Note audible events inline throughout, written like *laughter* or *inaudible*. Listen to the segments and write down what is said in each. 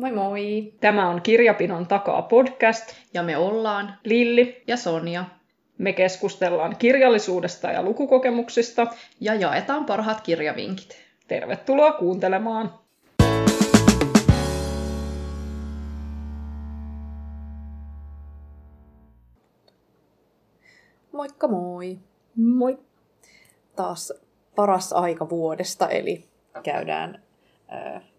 Moi moi! Tämä on Kirjapinon takaa podcast. Ja me ollaan Lilli ja Sonja. Me keskustellaan kirjallisuudesta ja lukukokemuksista. Ja jaetaan parhaat kirjavinkit. Tervetuloa kuuntelemaan! Moikka moi! Moi! Taas paras aika vuodesta, eli käydään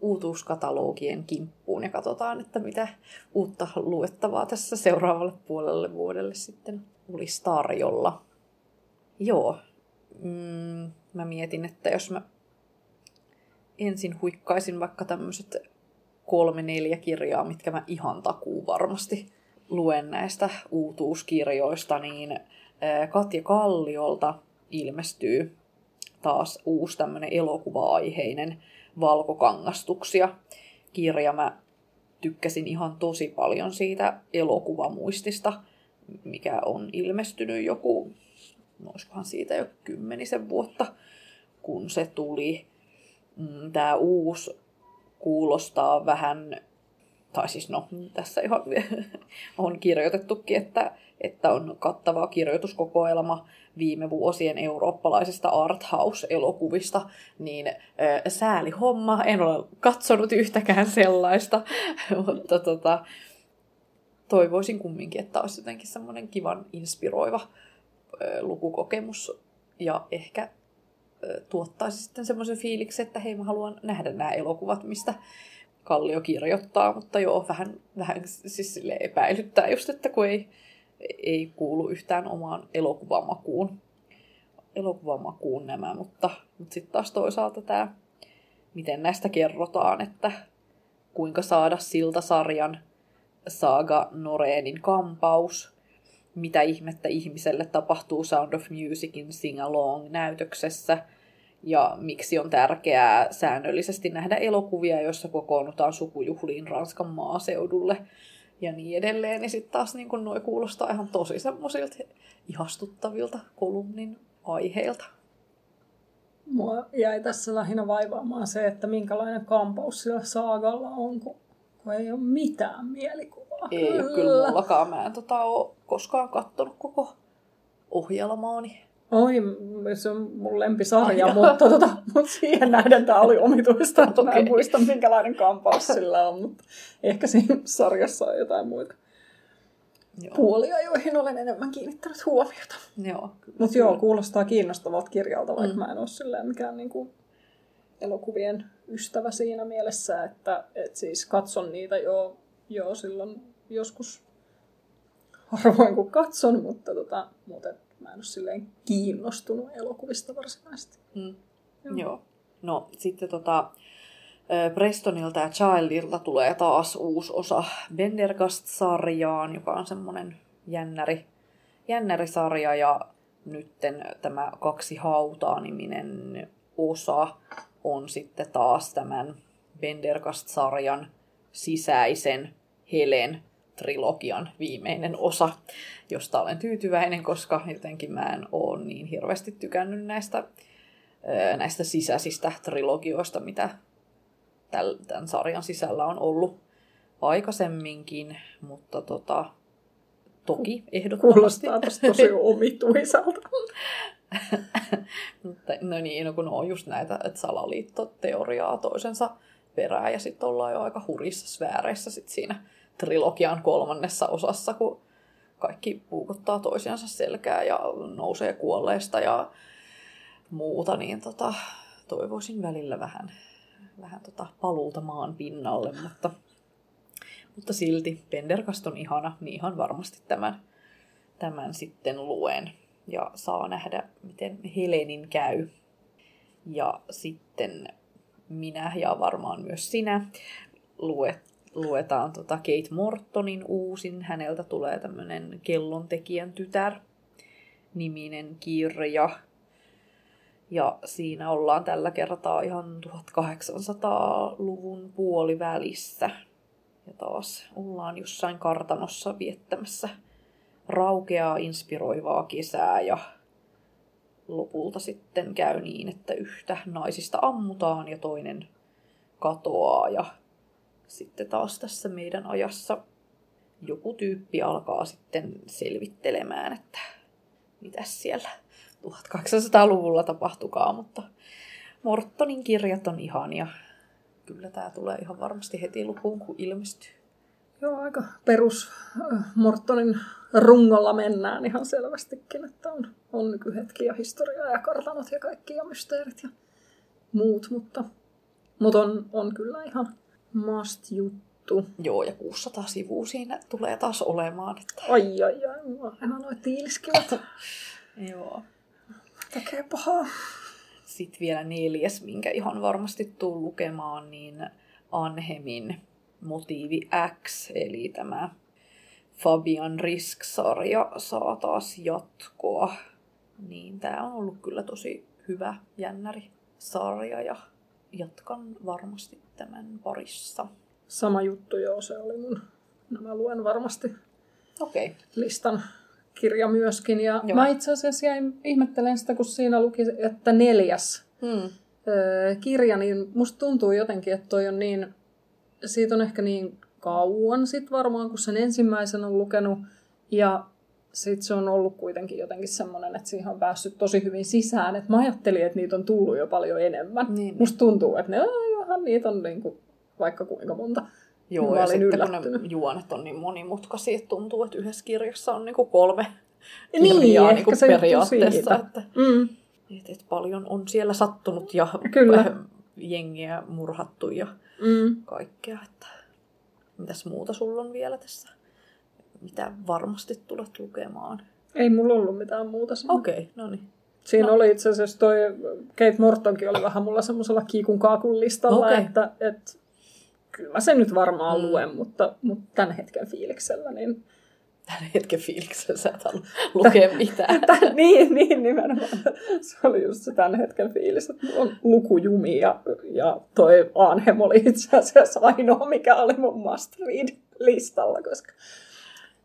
uutuuskatalogien kimppuun ja katsotaan, että mitä uutta luettavaa tässä seuraavalle puolelle vuodelle sitten olisi tarjolla. Joo, mm, mä mietin, että jos mä ensin huikkaisin vaikka tämmöiset kolme neljä kirjaa, mitkä mä ihan takuu varmasti luen näistä uutuuskirjoista, niin Katja Kalliolta ilmestyy taas uusi tämmöinen elokuva-aiheinen valkokangastuksia kirja. Mä tykkäsin ihan tosi paljon siitä elokuvamuistista, mikä on ilmestynyt joku, olisikohan siitä jo kymmenisen vuotta, kun se tuli. Mm, Tämä uusi kuulostaa vähän, tai siis no, tässä ihan *laughs* on kirjoitettukin, että, että on kattava kirjoituskokoelma viime vuosien eurooppalaisista arthouse-elokuvista, niin sääli homma, en ole katsonut yhtäkään sellaista, *laughs* mutta tota, toivoisin kumminkin, että olisi jotenkin semmoinen kivan inspiroiva lukukokemus ja ehkä tuottaisi sitten semmoisen fiiliksen, että hei mä haluan nähdä nämä elokuvat, mistä Kallio kirjoittaa, mutta joo, vähän, vähän siis epäilyttää just, että kun ei, ei kuulu yhtään omaan elokuvamakuun, elokuvamakuun nämä, mutta, mutta sitten taas toisaalta tämä, miten näistä kerrotaan, että kuinka saada Silta-sarjan Saga Noreenin kampaus, mitä ihmettä ihmiselle tapahtuu Sound of Musicin Sing Along-näytöksessä, ja miksi on tärkeää säännöllisesti nähdä elokuvia, joissa kokoonnutaan sukujuhliin Ranskan maaseudulle ja niin edelleen. Ja sitten taas niin kun noi kuulostaa ihan tosi semmoisilta ihastuttavilta kolumnin aiheilta. Mua jäi tässä lähinnä vaivaamaan se, että minkälainen kampaus sillä saagalla on, kun, kun ei ole mitään mielikuvaa. Ei ole kyllä mullakaan. Mä en tota, ole koskaan kattonut koko ohjelmaani. Oi, se on mun lempisarja, Ai mutta, tota, mutta siihen nähden tämä oli omituista. Okay. Mä en muista, minkälainen kampaus sillä on, mutta ehkä siinä sarjassa on jotain muita joo. puolia, joihin olen enemmän kiinnittänyt huomiota. Joo. Mutta joo, kuulostaa kiinnostavalta kirjalta, vaikka mm. mä en ole silleen mikään niinku elokuvien ystävä siinä mielessä, että et siis katson niitä jo, jo silloin joskus harvoin kun katson, mutta, tota, mutta mä en ole silleen kiinnostunut elokuvista varsinaisesti. Mm. Joo. Joo. No sitten tota, Prestonilta ja Childilta tulee taas uusi osa Bendergast-sarjaan, joka on semmoinen jännäri, jännärisarja ja nytten tämä Kaksi hautaa-niminen osa on sitten taas tämän Bendergast-sarjan sisäisen Helen trilogian viimeinen osa, josta olen tyytyväinen, koska jotenkin mä en ole niin hirveästi tykännyt näistä, näistä sisäisistä trilogioista, mitä tämän sarjan sisällä on ollut aikaisemminkin, mutta tota, toki ehdottomasti. Kuulostaa tosi *laughs* omituisalta. mutta, no niin, no kun on just näitä, että salaliittoteoriaa toisensa perään ja sitten ollaan jo aika hurissa sfääreissä sit siinä trilogian kolmannessa osassa, kun kaikki puukottaa toisiansa selkää ja nousee kuolleista ja muuta, niin tota, toivoisin välillä vähän, vähän tota paluuta maan pinnalle, mutta, mutta silti Pendergast on ihana, niin ihan varmasti tämän, tämän sitten luen ja saa nähdä, miten Helenin käy. Ja sitten minä ja varmaan myös sinä luet luetaan tota Kate Mortonin uusin. Häneltä tulee tämmöinen kellontekijän tytär niminen kirja. Ja siinä ollaan tällä kertaa ihan 1800-luvun puolivälissä. Ja taas ollaan jossain kartanossa viettämässä raukeaa inspiroivaa kesää ja lopulta sitten käy niin, että yhtä naisista ammutaan ja toinen katoaa ja sitten taas tässä meidän ajassa joku tyyppi alkaa sitten selvittelemään, että mitä siellä 1800-luvulla tapahtukaa, mutta Mortonin kirjat on ihania. Kyllä tämä tulee ihan varmasti heti lukuun, kun ilmestyy. Joo, aika perus äh, Mortonin rungolla mennään ihan selvästikin, että on, on nykyhetki ja historia ja kartanot ja kaikki ja mysteerit ja muut, mutta, mutta on, on kyllä ihan must juttu. Joo, ja 600 sivua siinä tulee taas olemaan. Että... Ai, ai, ai, mua ihan noin tiiliskivät. *laughs* Joo. Tekee pahaa. Sitten vielä neljäs, minkä ihan varmasti tuu lukemaan, niin Anhemin motiivi X, eli tämä Fabian Risk-sarja saa taas jatkoa. Niin tämä on ollut kyllä tosi hyvä jännäri sarja ja jatkan varmasti tämän parissa. Sama juttu, joo, se oli mun. No mä luen varmasti. Okay. listan kirja myöskin. Ja joo. mä itse asiassa jäin ihmettelen sitä, kun siinä luki, että neljäs hmm. kirja, niin musta tuntuu jotenkin, että toi on niin, siitä on ehkä niin kauan sit varmaan, kun sen ensimmäisen on lukenut. Ja sitten se on ollut kuitenkin jotenkin semmoinen, että siihen on päässyt tosi hyvin sisään. Että mä ajattelin, että niitä on tullut jo paljon enemmän. Niin. Musta tuntuu, että ne, johan niitä on niin kuin vaikka kuinka monta. Joo, ja sitten yllättynyt. kun ne juonet on niin monimutkaisia, että tuntuu, että yhdessä kirjassa on niin kuin kolme niin, kirjaa niin, kuin periaatteessa. Että, mm. että, että paljon on siellä sattunut ja Kyllä. jengiä murhattu ja mm. kaikkea. Että, mitäs muuta sulla on vielä tässä? Mitä varmasti tulet lukemaan? Ei mulla ollut mitään muuta. Okei, okay, no niin. Siinä no. oli itse asiassa toi Kate Mortonkin oli vähän mulla semmoisella kiikun kaakun listalla, okay. että, että kyllä mä sen nyt varmaan mm. luen, mutta, mutta tämän hetken fiiliksellä niin tämän hetken fiiliksellä sä et lukea mitään. *laughs* Tän, niin, niin, nimenomaan. Se oli just se tämän hetken fiilis, että on lukujumi ja, ja toi Anhem oli itse asiassa ainoa, mikä oli mun must read listalla, koska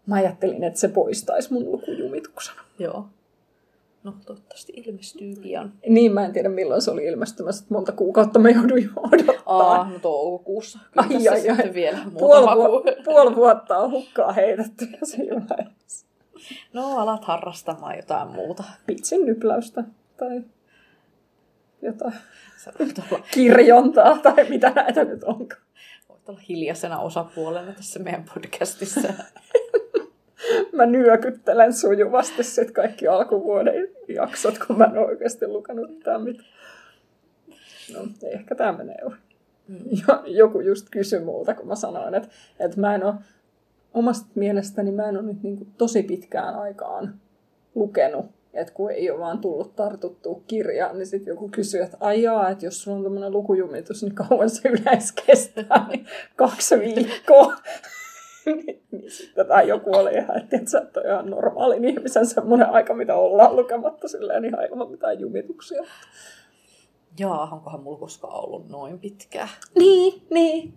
mä ajattelin, että se poistaisi mun lukujumituksen. Joo. No, toivottavasti ilmestyy pian. Niin, mä en tiedä milloin se oli ilmestymässä. Monta kuukautta me jouduin jo odottaa. Aa, no toukokuussa. Kyllä ai, ai, ai. vielä puoli, vu- puoli vuotta on hukkaa heitetty ja se No, alat harrastamaan jotain muuta. Pitsin nypläystä tai jotain kirjontaa tai mitä näitä nyt onkaan. Voit olla hiljaisena osapuolena tässä meidän podcastissa. *laughs* mä nyökyttelen sujuvasti sit kaikki alkuvuoden jaksot, kun mä en oikeasti lukenut mitään mitään. No, ehkä tämä menee. Mm. joku just kysyi multa, kun mä sanoin, että, että mä en ole, omasta mielestäni mä en ole nyt niin tosi pitkään aikaan lukenut että kun ei ole vaan tullut tartuttua kirjaan, niin sitten joku kysyy, että ajaa, että jos sulla on tämmöinen lukujumitus, niin kauan se yleensä kestää, niin kaksi viikkoa. *laughs* niin sitten tai joku oli ihan, että se on ihan normaalin ihmisen semmoinen aika, mitä ollaan lukematta silleen ihan ilman mitään jumituksia. Jaa, onkohan mulla koskaan ollut noin pitkä? Niin, niin.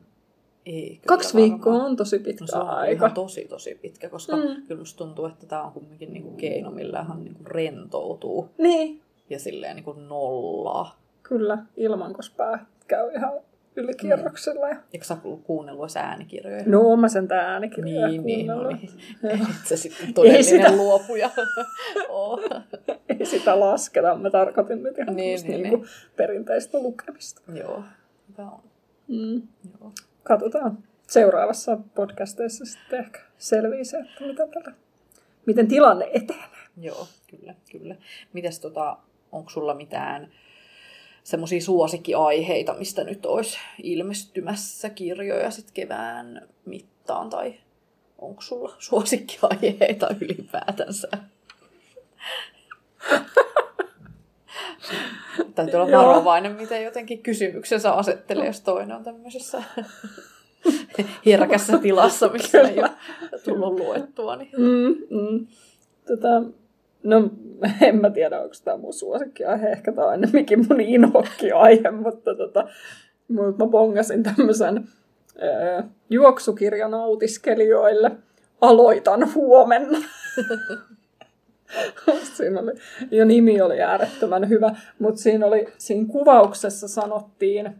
Ei, Kaksi viikkoa on tosi pitkä no, se on aika. Ihan tosi, tosi pitkä, koska mm. kyllä musta tuntuu, että tämä on kumminkin niinku keino, millä hän niinku rentoutuu. Niin. Ja silleen niinku nollaa. Kyllä, ilman, koska pää käy ihan ylikierroksella. Mm. Eikö sä kuunnellut äänikirjoja? No, mä sen tää äänikirjoja Niin, niin, no niin. *laughs* Et se sitten todellinen sitä... luopuja *laughs* oh. Ei sitä lasketa, mä tarkoitin nyt ihan niin, niin, niin. Niin perinteistä lukemista. Joo, hyvä on. Mm. Joo. Katsotaan. Seuraavassa podcasteissa sitten ehkä selvii se, että mitä tällä, miten tilanne etenee. Joo, kyllä, kyllä. Mites tota, onko sulla mitään semmoisia suosikkiaiheita, mistä nyt olisi ilmestymässä kirjoja sit kevään mittaan, tai onko sulla suosikkiaiheita ylipäätänsä? Täytyy olla varovainen, miten jotenkin kysymyksensä asettelee, jos toinen on tämmöisessä *laughs* herkässä tilassa, missä ei ole tullut luettua. Niin... Mm, mm. Tota, No, *laughs* en mä tiedä, onko tämä mun suosikkiaihe. Ehkä tämä on enemmänkin mun inhokkiaihe, mutta tota, mä bongasin tämmöisen juoksukirjan autiskelijoille. Aloitan huomenna. *laughs* *laughs* siinä oli, jo nimi oli äärettömän hyvä, mutta siinä, oli, siinä kuvauksessa sanottiin,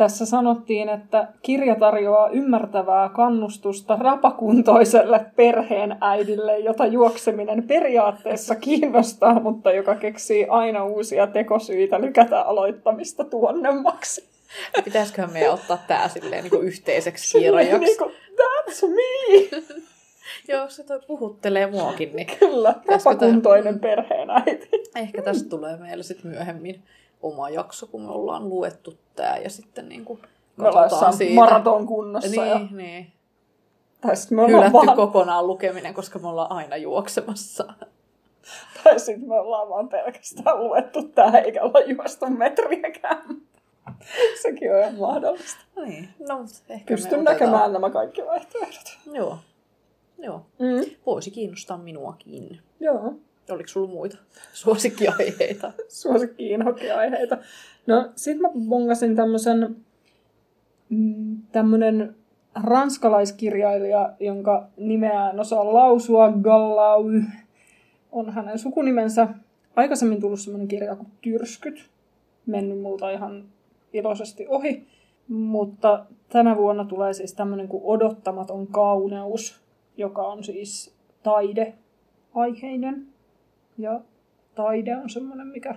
Tässä sanottiin, että kirja tarjoaa ymmärtävää kannustusta rapakuntoiselle perheen äidille, jota juokseminen periaatteessa kiinnostaa, mutta joka keksii aina uusia tekosyitä lykätä aloittamista tuonnemmaksi. Pitäisiköhän meidän ottaa tää silleen niin kuin yhteiseksi kirjaksi? niin kuin, that's me! Joo, se toi puhuttelee muakin, niin Kyllä, rapakuntoinen perheen äiti. ehkä tästä tulee meille sitten myöhemmin oma jakso, kun me ollaan luettu tää ja sitten niin kuin ollaan jossain maraton kunnossa. Niin, ja, niin. tai sitten me ollaan vaan, kokonaan lukeminen, koska me ollaan aina juoksemassa. tai sitten me ollaan vaan pelkästään luettu tää eikä olla juostu metriäkään. Sekin on ihan mahdollista. Niin, no ehkä Pystyn näkemään nämä kaikki vaihtoehdot. Joo. Joo. Mm. Voisi kiinnostaa minuakin. Joo, Oliko sulla muita suosikkiaiheita? *laughs* suosikki-inhokki-aiheita. No, sit mä bongasin tämmösen mm, tämmönen ranskalaiskirjailija, jonka nimeä en osaa lausua, Gallau on hänen sukunimensä. Aikaisemmin tullut semmoinen kirja kuin Tyrskyt, mennyt multa ihan iloisesti ohi. Mutta tänä vuonna tulee siis tämmöinen kuin Odottamaton kauneus, joka on siis taideaiheinen. Ja taide on semmoinen, mikä,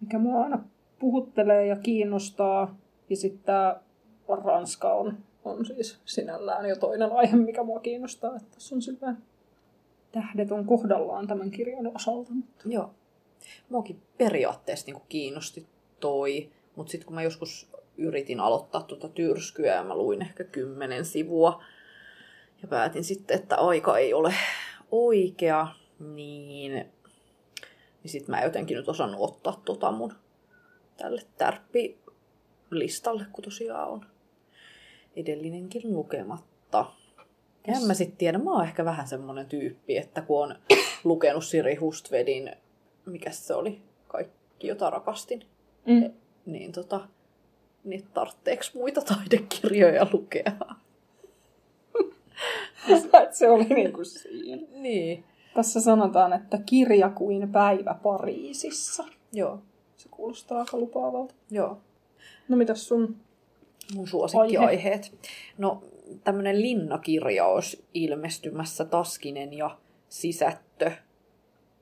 mikä mua aina puhuttelee ja kiinnostaa. Ja sitten tämä Ranska on, on siis sinällään jo toinen aihe, mikä mua kiinnostaa. Että tässä on silleen tähdet on kohdallaan tämän kirjan osalta. Mutta... Joo. Muakin periaatteessa niin kiinnosti toi, mutta sitten kun mä joskus yritin aloittaa tuota tyrskyä ja mä luin ehkä kymmenen sivua ja päätin sitten, että aika ei ole oikea, niin, niin sitten mä en jotenkin nyt osannut ottaa tota mun tälle tärppilistalle, kun tosiaan on edellinenkin lukematta. En mä sitten tiedä, mä oon ehkä vähän semmonen tyyppi, että kun on *coughs* lukenut Siri Hustvedin, mikä se oli, kaikki jota rakastin, Mm. niin tota, niin tarvitseeko muita taidekirjoja lukea? *laughs* Se oli niin kuin siinä. Niin. Tässä sanotaan, että kirja kuin päivä Pariisissa. Joo, Se kuulostaa aika lupaavalta. joo. No mitäs sun? Mun suosikkiaiheet. No, tämmönen linnakirja olisi ilmestymässä Taskinen ja Sisättö,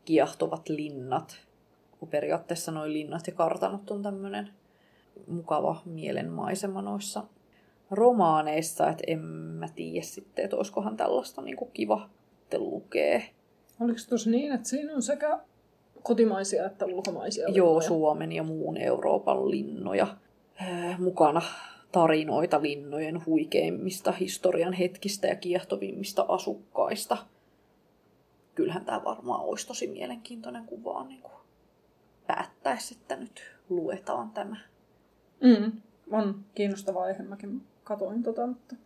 kiehtovat linnat. Kun periaatteessa noin linnat ja kartanot on tämmönen mukava mielenmaisema noissa romaaneissa, että en mä tiedä sitten, että olisikohan tällaista niin kiva sitten lukee. Oliko tuossa niin, että siinä on sekä kotimaisia että ulkomaisia Joo, linnoja? Suomen ja muun Euroopan linnoja. Äh, mukana tarinoita linnojen huikeimmista historian hetkistä ja kiehtovimmista asukkaista. Kyllähän tämä varmaan olisi tosi mielenkiintoinen, kun vaan niin kuin päättäisi, että nyt luetaan tämä. Mm, on kiinnostava aihe. Mäkin katoin tota, mutta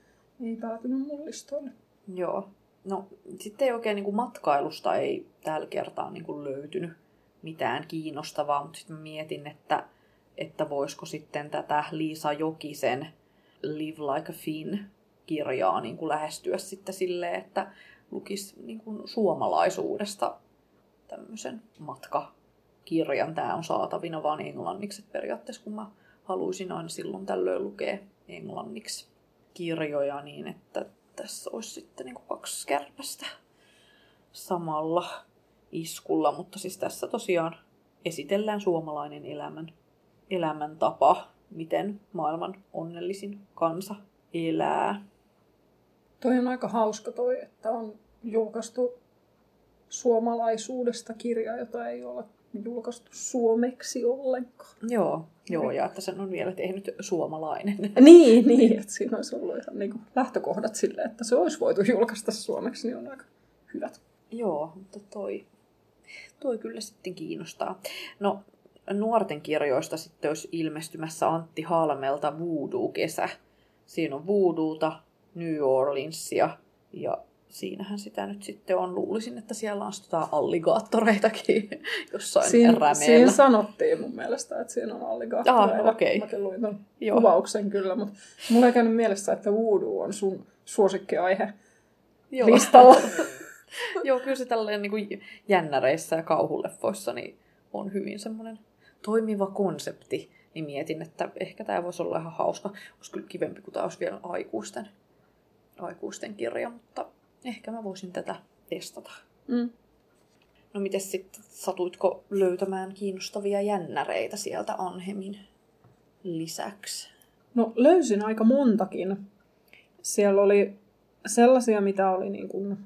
ei päätynyt mun listoille. Joo. No, sitten ei oikein niin kuin matkailusta ei tällä kertaa niin kuin löytynyt mitään kiinnostavaa, mutta sitten mietin, että, että voisiko sitten tätä Liisa Jokisen Live Like a Finn kirjaa niin kuin lähestyä sitten silleen, että lukisi niin kuin suomalaisuudesta tämmöisen matkakirjan. Tämä on saatavina vaan englanniksi, että periaatteessa kun mä haluaisin aina silloin tällöin lukea englanniksi kirjoja, niin että tässä olisi sitten niin kuin kaksi kärpästä samalla iskulla, mutta siis tässä tosiaan esitellään suomalainen elämän, elämäntapa, miten maailman onnellisin kansa elää. Toi on aika hauska toi, että on julkaistu suomalaisuudesta kirja, jota ei ole julkaistu suomeksi ollenkaan. Joo, joo, ja että sen on vielä tehnyt suomalainen. Niin, niin, *laughs* että siinä olisi ollut ihan niin kuin lähtökohdat sille, että se olisi voitu julkaista suomeksi, niin on aika hyvät. Joo, mutta toi, toi kyllä sitten kiinnostaa. No, nuorten kirjoista sitten olisi ilmestymässä Antti Halmelta Voodoo-kesä. Siinä on Voodoota, New Orleansia ja siinähän sitä nyt sitten on. Luulisin, että siellä on sitä alligaattoreitakin *laughs* jossain Siin, rämeellä. siinä sanottiin mun mielestä, että siinä on alligaattoreita. Ah, okei. Mäkin luin ton Joo. kuvauksen kyllä, mutta mulla ei käynyt mielessä, että voodoo on sun suosikkiaihe Joo. listalla. *laughs* Joo, kyllä se tälleen niin kuin jännäreissä ja kauhuleffoissa niin on hyvin semmoinen toimiva konsepti. niin mietin, että ehkä tämä voisi olla ihan hauska. Olisi kyllä kivempi, kun tämä olisi vielä aikuisten, aikuisten kirja, mutta ehkä mä voisin tätä testata. Mm. No miten sitten, satuitko löytämään kiinnostavia jännäreitä sieltä Anhemin lisäksi? No löysin aika montakin. Siellä oli sellaisia, mitä oli niin kuin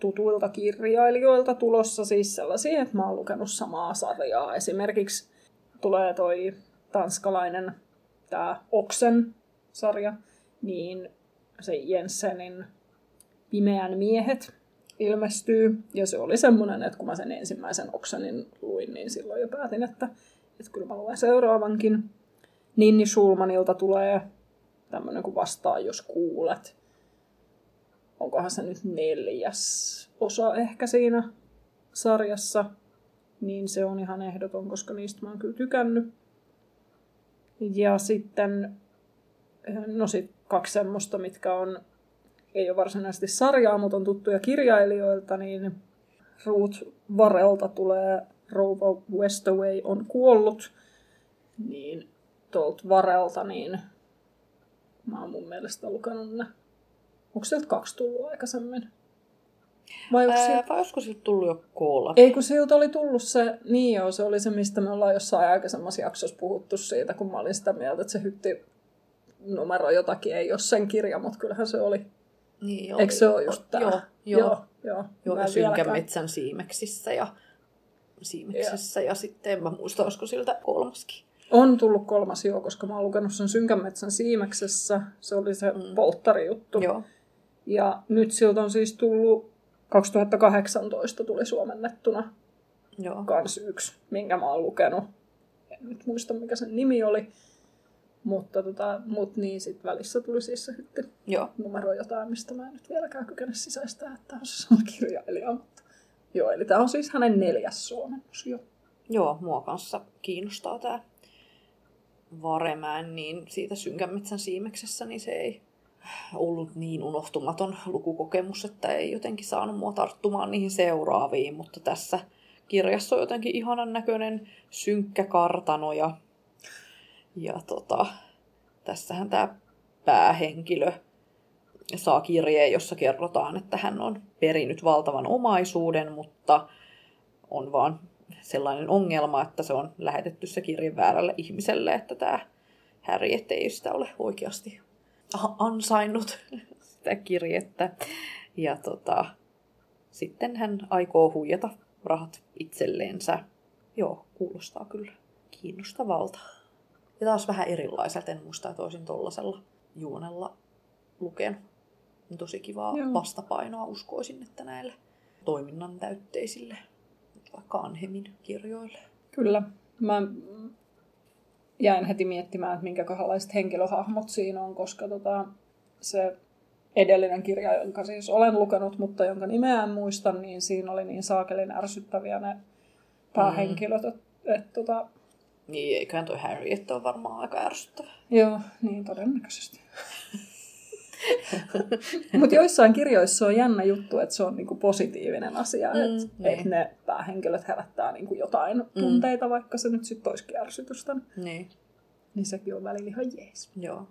tutuilta kirjailijoilta tulossa, siis sellaisia, että mä oon lukenut samaa sarjaa. Esimerkiksi tulee toi tanskalainen tämä Oksen sarja, niin se Jensenin Pimeän miehet ilmestyy. Ja se oli semmoinen, että kun mä sen ensimmäisen Oksenin luin, niin silloin jo päätin, että, että kyllä mä luen seuraavankin. Ninni Schulmanilta tulee tämmöinen kuin vastaa, jos kuulet. Onkohan se nyt neljäs osa ehkä siinä sarjassa. Niin se on ihan ehdoton, koska niistä mä oon kyllä tykännyt. Ja sitten, no sit kaksi semmoista, mitkä on, ei ole varsinaisesti sarjaa, mutta on tuttuja kirjailijoilta, niin Ruth Varelta tulee Rouva Westaway on kuollut. Niin tuolta Varelta, niin mä oon mun mielestä lukenut ne. Onko sieltä kaksi tullut aikaisemmin? Vai, onko sieltä... vai olisiko siltä tullut jo koolla? Ei, kun siltä oli tullut se, niin joo, se oli se, mistä me ollaan jossain aikaisemmassa jaksossa puhuttu siitä, kun mä olin sitä mieltä, että se hytti numero jotakin, ei ole sen kirja, mutta kyllähän se oli. Niin, oli. Eikö se ole just tämä? Joo, joo. joo, joo. joo ja Synkän metsän siimeksissä ja siimeksessä ja. ja sitten en mä muista, olisiko siltä kolmaskin. On tullut kolmas joo, koska mä oon lukenut sen Synkänmetsän siimeksessä. Se oli se mm. polttarijuttu. Joo. Ja nyt siltä on siis tullut 2018 tuli suomennettuna Joo. kans yksi, minkä mä oon lukenut. En nyt muista, mikä sen nimi oli. Mutta tota, mut niin sit välissä tuli siis se hytti Joo. numero jotain, mistä mä en nyt vieläkään kykene sisäistää, että on se sama kirjailija. Mutta... Joo, eli tämä on siis hänen neljäs suomennus jo. Joo, mua kanssa kiinnostaa tämä Varemäen, niin siitä Synkämetsän siimeksessä, niin se ei ollut niin unohtumaton lukukokemus, että ei jotenkin saanut mua tarttumaan niihin seuraaviin, mutta tässä kirjassa on jotenkin ihanan näköinen synkkä kartano ja, ja tota, tässähän tämä päähenkilö saa kirjeen, jossa kerrotaan, että hän on perinyt valtavan omaisuuden, mutta on vaan sellainen ongelma, että se on lähetetty se kirje väärälle ihmiselle, että tämä Harry ei sitä ole oikeasti ansainnut *laughs* sitä kirjettä. Ja tota, sitten hän aikoo huijata rahat itselleensä. Joo, kuulostaa kyllä kiinnostavalta. Ja taas vähän erilaiselta, en muista, että olisin tollasella juonella lukenut. Tosi kivaa Joo. vastapainoa uskoisin, että näille toiminnan täytteisille, vaikka Anhemin kirjoille. Kyllä. Mä jäin heti miettimään, että minkä kohdalaiset henkilöhahmot siinä on, koska tota, se edellinen kirja, jonka siis olen lukenut, mutta jonka nimeä en muista, niin siinä oli niin saakelin ärsyttäviä ne päähenkilöt, mm. että et, tota... Niin, eiköhän toi Harry, että on varmaan aika ärsyttävä. Joo, niin todennäköisesti. Mutta joissain kirjoissa on jännä juttu, että se on niinku positiivinen asia, mm, että niin. et ne päähenkilöt herättää niinku jotain mm. tunteita, vaikka se nyt sitten olisikin ärsytystä. Niin. Niin sekin on välillä ihan jees. Joo.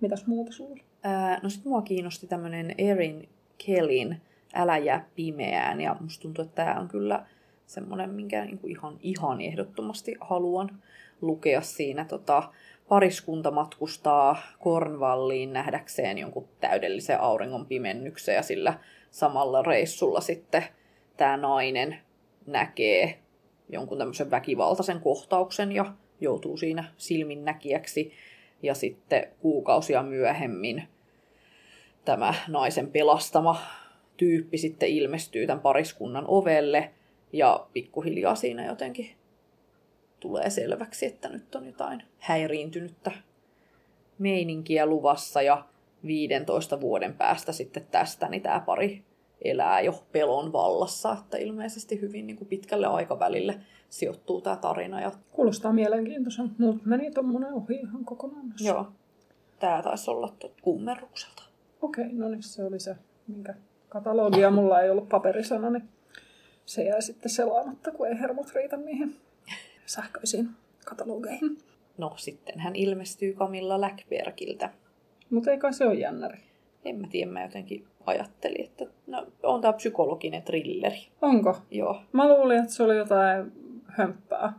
Mitäs muuta sulla? Ää, no sit mua kiinnosti tämmönen Erin Kellin Älä jää pimeään, ja musta tuntuu, että tämä on kyllä semmoinen, minkä niinku ihan, ihan ehdottomasti haluan lukea siinä tota, pariskunta matkustaa Kornvalliin nähdäkseen jonkun täydellisen auringon pimennyksen ja sillä samalla reissulla sitten tämä nainen näkee jonkun tämmöisen väkivaltaisen kohtauksen ja joutuu siinä silminnäkijäksi. Ja sitten kuukausia myöhemmin tämä naisen pelastama tyyppi sitten ilmestyy tämän pariskunnan ovelle ja pikkuhiljaa siinä jotenkin tulee selväksi, että nyt on jotain häiriintynyttä meininkiä luvassa ja 15 vuoden päästä sitten tästä, niin tämä pari elää jo pelon vallassa, että ilmeisesti hyvin niin kuin pitkälle aikavälille sijoittuu tämä tarina. Ja... Kuulostaa mielenkiintoisen, mutta meni tuommoinen ohi ihan kokonaan. Joo, tämä taisi olla kummerukselta. Okei, okay, no niin se oli se, minkä katalogia mulla ei ollut paperisana, niin se jäi sitten selaamatta, kun ei hermot riitä niihin sähköisiin katalogeihin. no sitten hän ilmestyy Camilla Läckbergiltä. Mutta ei kai se ole jännäri. En mä tiedä, mä jotenkin ajattelin, että no, on tämä psykologinen trilleri. Onko? Joo. Mä luulin, että se oli jotain hömppää.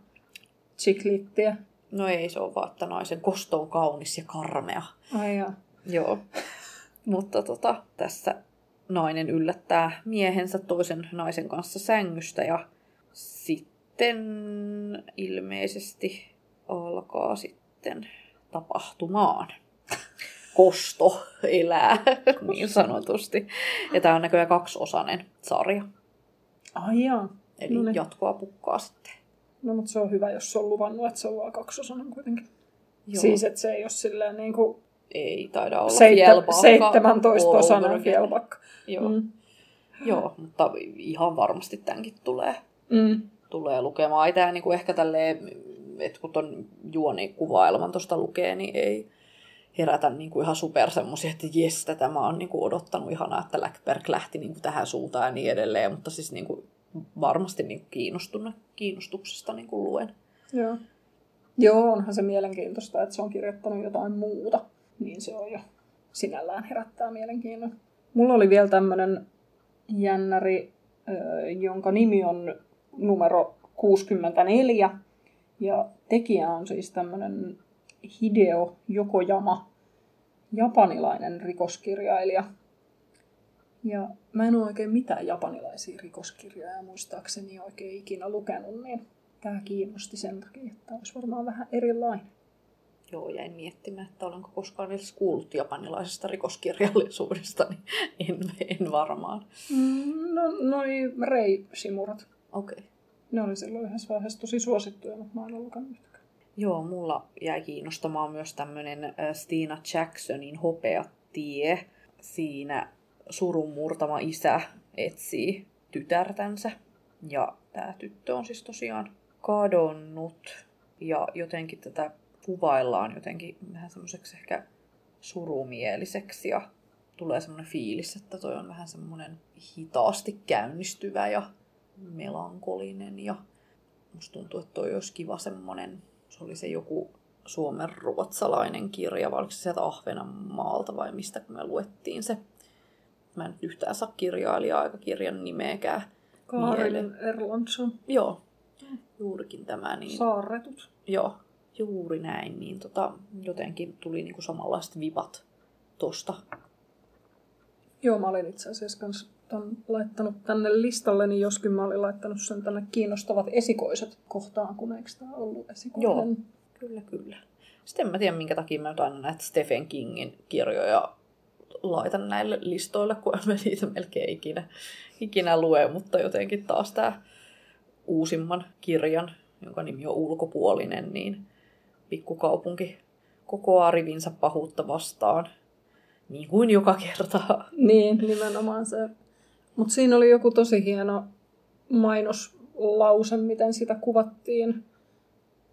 Chiklittiä. No ei, se on vaan, että naisen kosto on kaunis ja karmea. Ai joo. Joo. *laughs* Mutta tota, tässä nainen yllättää miehensä toisen naisen kanssa sängystä ja sitten ilmeisesti alkaa sitten tapahtumaan. Kosto elää, *laughs* niin sanotusti. Ja tämä on näköjään kaksiosainen sarja. Ai joo. Eli No niin. jatkoa pukkaa sitten. No mutta se on hyvä, jos se on luvannut, että se on vaan kaksosainen kuitenkin. Joo. Siis, että se ei ole silleen niin kuin ei taida olla seittä, Fjällbacka 17 all over osainen again. fjällbacka. Joo. Mm. Joo, mutta ihan varmasti tämänkin tulee, Mm. tulee lukemaan. Ei tämä niinku ehkä tälleen, että kun ton juonikuvailman tuosta lukee, niin ei herätä niinku ihan super semmoisia, että jes, tätä mä oon niinku odottanut ihanaa, että Läckberg lähti niinku tähän suuntaan ja niin edelleen. Mutta siis niinku varmasti niinku kiinnostunut, kiinnostuksesta niinku luen. Joo. Joo, onhan se mielenkiintoista, että se on kirjoittanut jotain muuta. Niin se on jo sinällään herättää mielenkiinnon. Mulla oli vielä tämmönen jännäri, jonka nimi on numero 64. Ja tekijä on siis tämmönen Hideo Yokoyama, japanilainen rikoskirjailija. Ja mä en ole oikein mitään japanilaisia rikoskirjoja muistaakseni oikein ikinä lukenut, niin tämä kiinnosti sen takia, että olisi varmaan vähän erilainen. Joo, jäin miettimään, että olenko koskaan edes kuullut japanilaisesta rikoskirjallisuudesta, niin en, en varmaan. Mm, no, noi Rei Simurat. Okei. Okay. Ne oli silloin yhdessä vaiheessa tosi suosittuja, mutta mä en lukenut yhtäkään. Joo, mulla jäi kiinnostamaan myös tämmönen äh, Stina Jacksonin Hopeatie. Siinä surun murtama isä etsii tytärtänsä. Ja tämä tyttö on siis tosiaan kadonnut. Ja jotenkin tätä kuvaillaan jotenkin vähän semmoiseksi ehkä surumieliseksi. Ja tulee semmoinen fiilis, että toi on vähän semmoinen hitaasti käynnistyvä ja melankolinen. Ja musta tuntuu, että toi olisi kiva semmonen, se oli se joku suomen ruotsalainen kirja, vai oliko se sieltä Ahvenanmaalta vai mistä, kun me luettiin se. Mä en nyt yhtään saa kirjailijaa aika kirjan nimeäkään. Kaarinen Erlandsson. Joo, juurikin tämä. Niin, Saarretut. joo, juuri näin. Niin tota, jotenkin tuli niinku samanlaiset vipat tosta. Joo, mä olin itse asiassa kans ton laittanut tänne listalle, niin joskin mä olin laittanut sen tänne kiinnostavat esikoiset kohtaan, kun eikö tää ollut esikoinen? Joo. Kyllä, kyllä. Sitten en mä tiedä, minkä takia mä nyt aina näitä Stephen Kingin kirjoja laitan näille listoille, kun en mä niitä melkein ikinä, ikinä lue, mutta jotenkin taas tämä uusimman kirjan, jonka nimi on Ulkopuolinen, niin pikkukaupunki kokoaa rivinsä pahuutta vastaan, niin kuin joka kerta. *laughs* Niin, nimenomaan se. Mutta siinä oli joku tosi hieno mainoslause, miten sitä kuvattiin.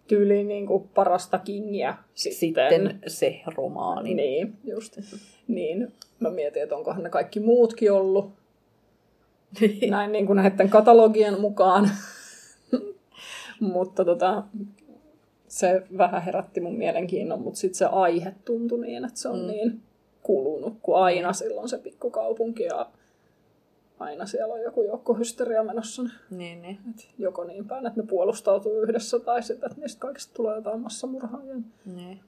Tyyliin niin kuin parasta kingiä sitten. Sitten se romaani. Niin, just. Niin, mä mietin, että onkohan ne kaikki muutkin ollut. Näin niin kuin näiden katalogien mukaan. *laughs* mutta tota, se vähän herätti mun mielenkiinnon, mutta sitten se aihe tuntui niin, että se on Mm. niin kulunut kuin aina silloin se pikkukaupunki ja aina siellä on joku joukkohysteria menossa. niin, niin. Et joko niin päin, että ne puolustautuu yhdessä tai sitten, että niistä kaikista tulee jotain massamurhaajia. niin.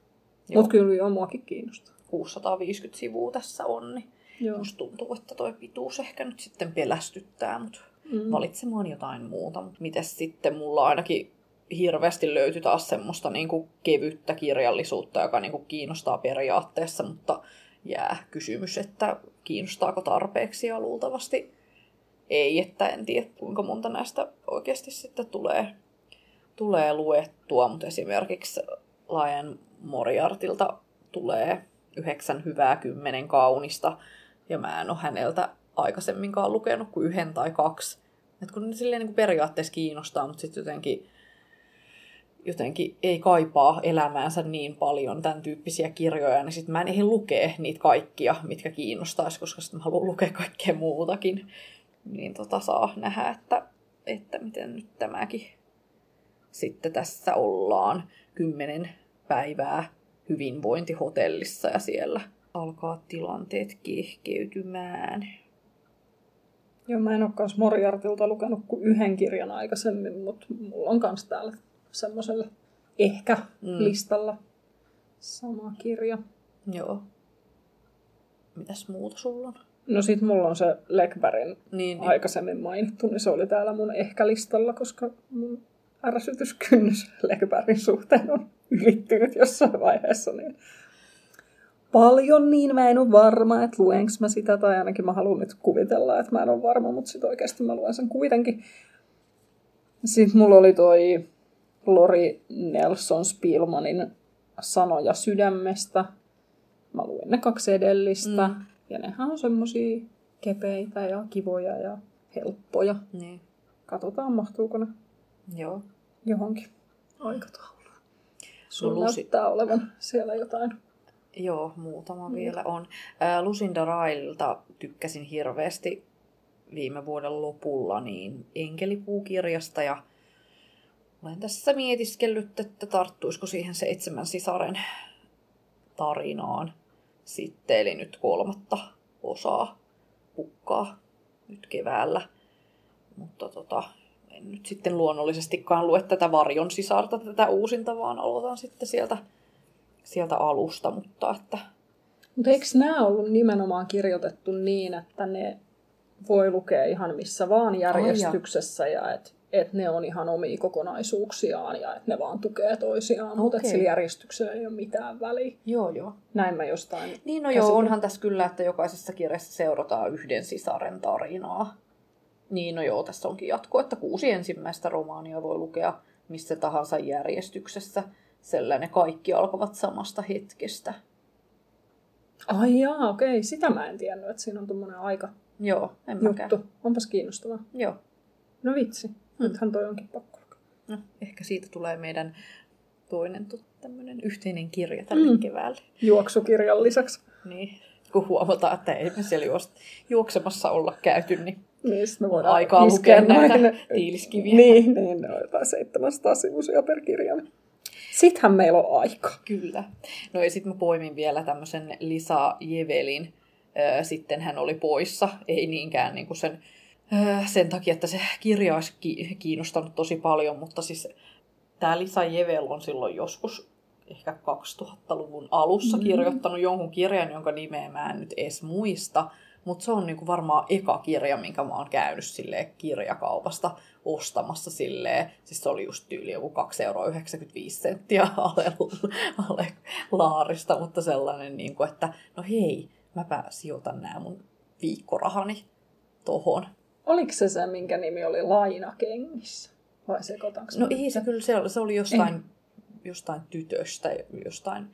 Mutta kyllä joo, muakin kiinnostaa. 650 sivua tässä on, niin Joo. musta tuntuu, että toi pituus ehkä nyt sitten pelästyttää, mutta Mm. valitsemaan jotain muuta. Mutta mites sitten mulla ainakin hirveästi löytyi taas semmoista niinku kevyttä kirjallisuutta, joka niinku kiinnostaa periaatteessa, mutta jää kysymys, että kiinnostaako tarpeeksi ja luultavasti ei, että en tiedä kuinka monta näistä oikeasti sitten tulee, tulee luettua, mutta esimerkiksi Lion Moriartilta tulee yhdeksän hyvää, kymmenen kaunista, ja mä en ole häneltä aikaisemminkaan lukenut kuin yhden tai kaksi. Et kun ne silleen niin kuin periaatteessa kiinnostaa, mutta sitten jotenkin, jotenkin ei kaipaa elämäänsä niin paljon tämän tyyppisiä kirjoja, niin sitten mä en ehdi lukea niitä kaikkia, mitkä kiinnostaisi, koska sitten mä haluan lukea kaikkea muutakin. Niin tota saa nähdä, että, että miten nyt tämäkin sitten tässä ollaan. Kymmenen päivää hyvinvointihotellissa ja siellä alkaa tilanteet kehkeytymään. Joo, mä en ole kans Moriartilta lukenut kuin yhden kirjan aikaisemmin, mutta mulla on kans täällä semmoisella ehkä mm. listalla sama kirja. Joo. Mitäs muuta sulla on? No sit mulla on se Lekbergin Niin, niin. aikaisemmin mainittu, niin se oli täällä mun ehkä-listalla, koska mun ärsytyskynnys *laughs* Lekbergin suhteen on ylittynyt jossain vaiheessa. Niin paljon, niin mä en ole varma, että luenko mä sitä, tai ainakin mä haluan nyt kuvitella, että mä en ole varma, mutta sit oikeasti mä luen sen kuitenkin. Sitten mulla oli toi Lori Nelson Spielmanin Sanoja sydämestä. Mä luin ne kaksi edellistä. Mm. Ja nehän on semmosia kepeitä ja kivoja ja helppoja. niin. Katsotaan, mahtuuko ne Joo. johonkin aikatauluun. Sulla Lucy- näyttää olevan siellä jotain. Joo, muutama mm. vielä on. Ää, Lucinda Railta tykkäsin hirveästi viime vuoden lopulla niin Enkelipuukirjasta ja olen tässä mietiskellyt, että tarttuisiko siihen seitsemän sisaren tarinaan sitten, eli nyt kolmatta osaa pukkaa nyt keväällä. Mutta tota, en nyt sitten luonnollisestikaan lue tätä Varjon sisarta, tätä uusinta, vaan aloitan sitten sieltä, sieltä alusta, mutta että Mutta eikö nämä ollut nimenomaan kirjoitettu niin, että ne voi lukea ihan missä vaan järjestyksessä ja että et ne on ihan omia kokonaisuuksiaan ja että ne vaan tukee toisiaan, mutta että Okei. sillä järjestyksellä ei ole mitään väliä. joo joo. Näin mä jostain Niin no käsitin. joo, onhan tässä kyllä, että jokaisessa kirjassa seurataan yhden sisaren tarinaa. Niin no joo, tässä onkin jatko, että kuusi ensimmäistä romaania voi lukea missä tahansa järjestyksessä. Sillä ne kaikki alkavat samasta hetkestä. Ai jaa, okei, sitä mä en tiennyt, että siinä on tuommoinen aika Joo, en mäkään. juttu. Onpas kiinnostavaa. Joo. No vitsi, nythän toi onkin pakko. lukea. No, ehkä siitä tulee meidän toinen tämmöinen yhteinen kirja tälle mm. keväälle. Juoksukirjan lisäksi. Niin, kun huomataan, että ei me siellä juost- juoksemassa olla käyty, niin Niin, me voidaan aikaa lukea näitä tiiliskiviä. Niin, niin, ne on jotain 700 sivuisia per kirja. Sittenhän meillä on aika. Kyllä. No ja sitten mä poimin vielä tämmöisen Lisa Jevelin. Sitten hän oli poissa, ei niinkään niinku sen, sen takia, että se kirja olisi ki- kiinnostanut tosi paljon, mutta siis tämä Lisa Jevel on silloin joskus ehkä 2000-luvun alussa Mm. kirjoittanut jonkun kirjan, jonka nimeä mä en nyt edes muista, mutta se on niinku varmaan eka kirja, minkä mä oon käynyt silleen kirjakaupasta ostamassa silleen. Siis se oli just tyyli joku 2,95 euroa ale, *laughs* ale laarista, mutta sellainen, niinku, että no hei, mäpä sijoitan nämä mun viikkorahani tohon. Oliko se se, minkä nimi oli Lainakengissä? Vai sekoitanko No mä ei se kyllä, se, se oli jostain, jostain tytöstä, jostain,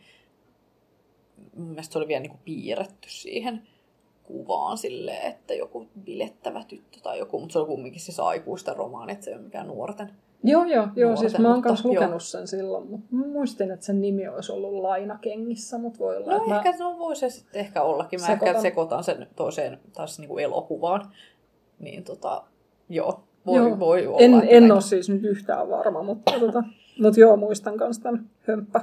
mun mielestä se oli vielä niinku piirretty siihen kuvaan silleen, että joku bilettävä tyttö tai joku, mutta se oli kumminkin siis aikuisten romaani, että se ei ole mikään nuorten. Joo, joo, joo siis nuorten, mä oon joo. lukenut sen silloin, mutta mä muistin, että sen nimi olisi ollut Lainakengissä, mutta voi olla, No että ehkä no, voi se sitten ehkä ollakin. Mä Sekoitan. ehkä sekoitan sen toiseen taas niinku elokuvaan. Niin tota, joo, voi, Joo. voi olla. en, en näin- ole siis nyt yhtään varma, mutta, tota, mutta joo, muistan myös tämän hömppä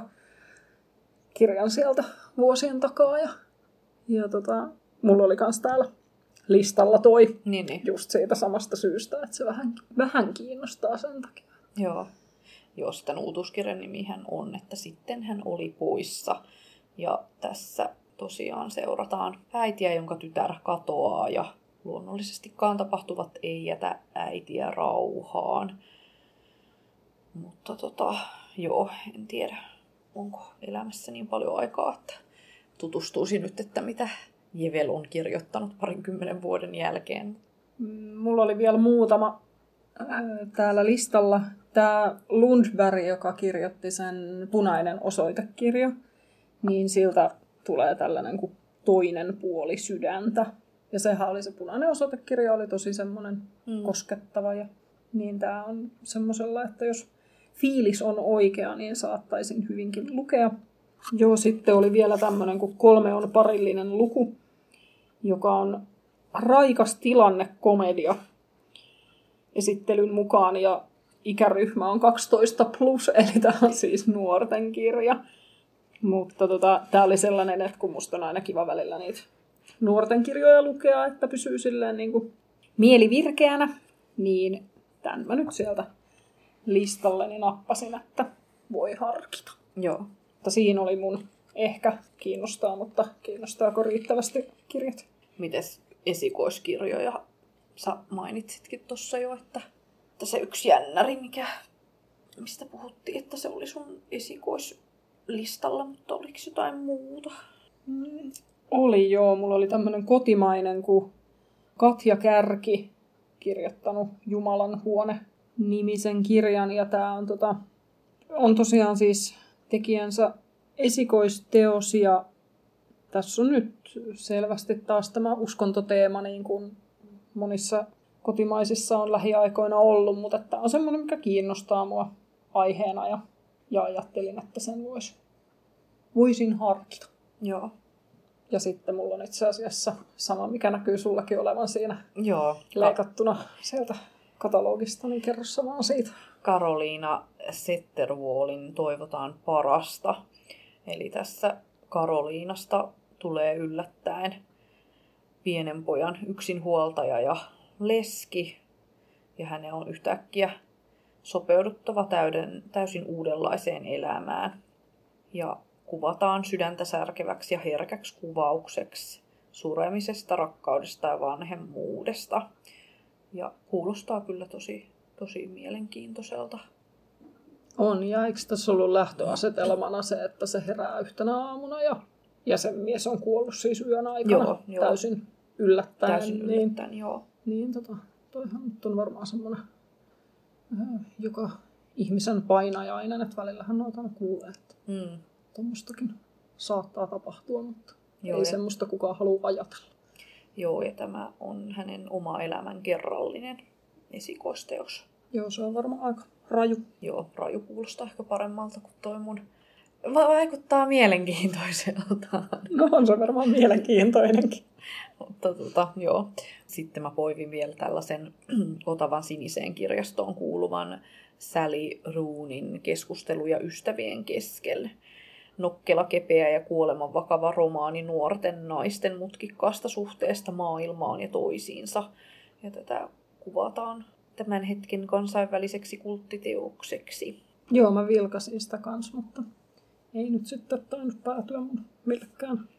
kirjan sieltä vuosien takaa. Ja, ja tota, mulla oli myös täällä listalla toi Niin, niin. just siitä samasta syystä, että se vähän, vähän kiinnostaa sen takia. Joo. Joo, sitten uutuuskirjan nimihän on, että sitten hän oli poissa. Ja tässä tosiaan seurataan äitiä, jonka tytär katoaa ja luonnollisestikaan tapahtuvat ei jätä äitiä rauhaan. Mutta tota, joo, en tiedä, onko elämässä niin paljon aikaa, että tutustuisin nyt, että mitä Jevel on kirjoittanut parinkymmenen vuoden jälkeen. Mulla oli vielä muutama ää, täällä listalla. Tämä Lundberg, joka kirjoitti sen Punainen osoitekirja, niin siltä tulee tällainen kuin toinen puoli sydäntä. Ja sehän oli se punainen osoitekirja, oli tosi semmoinen Mm. koskettava. Ja, niin tämä on semmoisella, että jos fiilis on oikea, niin saattaisin hyvinkin lukea. Joo, sitten oli vielä tämmöinen kuin kolme on parillinen luku, joka on raikas tilannekomedia esittelyn mukaan ja ikäryhmä on 12 plus, *laughs* eli tämä on siis nuorten kirja. Mutta tota, tämä oli sellainen, että kun musta on aina kiva välillä niitä nuorten kirjoja lukea, että pysyy silleen niin kuin mieli virkeänä, niin tämän mä nyt sieltä listalleni nappasin, että voi harkita. Joo. Mutta siinä oli mun ehkä kiinnostaa, mutta kiinnostaako riittävästi kirjat? Mites esikoiskirjoja sä mainitsitkin tuossa jo, että, että se yksi jännäri, mikä, mistä puhuttiin, että se oli sun esikoislistalla, mutta oliko jotain muuta? Mm, oli joo, mulla oli tämmöinen kotimainen kuin Katja Kärki kirjoittanut Jumalan huone nimisen kirjan ja tämä on, tota, on tosiaan siis tekijänsä esikoisteos ja tässä on nyt selvästi taas tämä uskontoteema niin kuin monissa kotimaisissa on lähiaikoina ollut, mutta tämä on semmoinen, mikä kiinnostaa mua aiheena ja, ja ajattelin, että sen vois, voisin harkita. Joo. Ja sitten mulla on itse asiassa sama, mikä näkyy sullakin olevan siinä Joo. leikattuna sieltä katalogista, niin kerro samaa siitä. Karoliina Setterwallin toivotaan parasta. Eli tässä Karoliinasta tulee yllättäen pienen pojan yksinhuoltaja ja leski. Ja hänen on yhtäkkiä sopeuduttava täyden, täysin uudenlaiseen elämään. Ja kuvataan sydäntä särkeväksi ja herkäksi kuvaukseksi suremisesta, rakkaudesta ja vanhemmuudesta. Ja kuulostaa kyllä tosi, tosi mielenkiintoiselta. On, ja eikö tässä ollut lähtöasetelmana se, että se herää yhtenä aamuna ja, ja sen mies on kuollut siis yön aikana Joo, joo. täysin yllättäen. Täysin niin, yllättäen, joo. niin tota, toihan nyt on varmaan semmoinen, joka ihmisen painajainen, että välillähän noita on kuulee, että Mm. Tuommoistakin saattaa tapahtua, mutta Joo, ei ja- semmoista kukaan halua ajatella. Joo, ja tämä on hänen oma elämän kerrallinen esikoisteos. Joo, se on varmaan aika raju. Joo, raju kuulostaa ehkä paremmalta kuin toi mun. Va- vaikuttaa mielenkiintoiselta. No on se varmaan mielenkiintoinenkin. *laughs* Mutta tota, joo. Sitten mä poivin vielä tällaisen *clears throat* Otavan siniseen kirjastoon kuuluvan Sally Roonin keskusteluja ystävien keskellä. Nokkela, kepeä ja kuoleman vakava romaani nuorten naisten mutkikkaasta suhteesta maailmaan ja toisiinsa. Ja tätä kuvataan tämän hetken kansainväliseksi kulttiteokseksi. Joo, mä vilkasin sitä kans, mutta ei nyt sitten tainnut päätyä mun millekään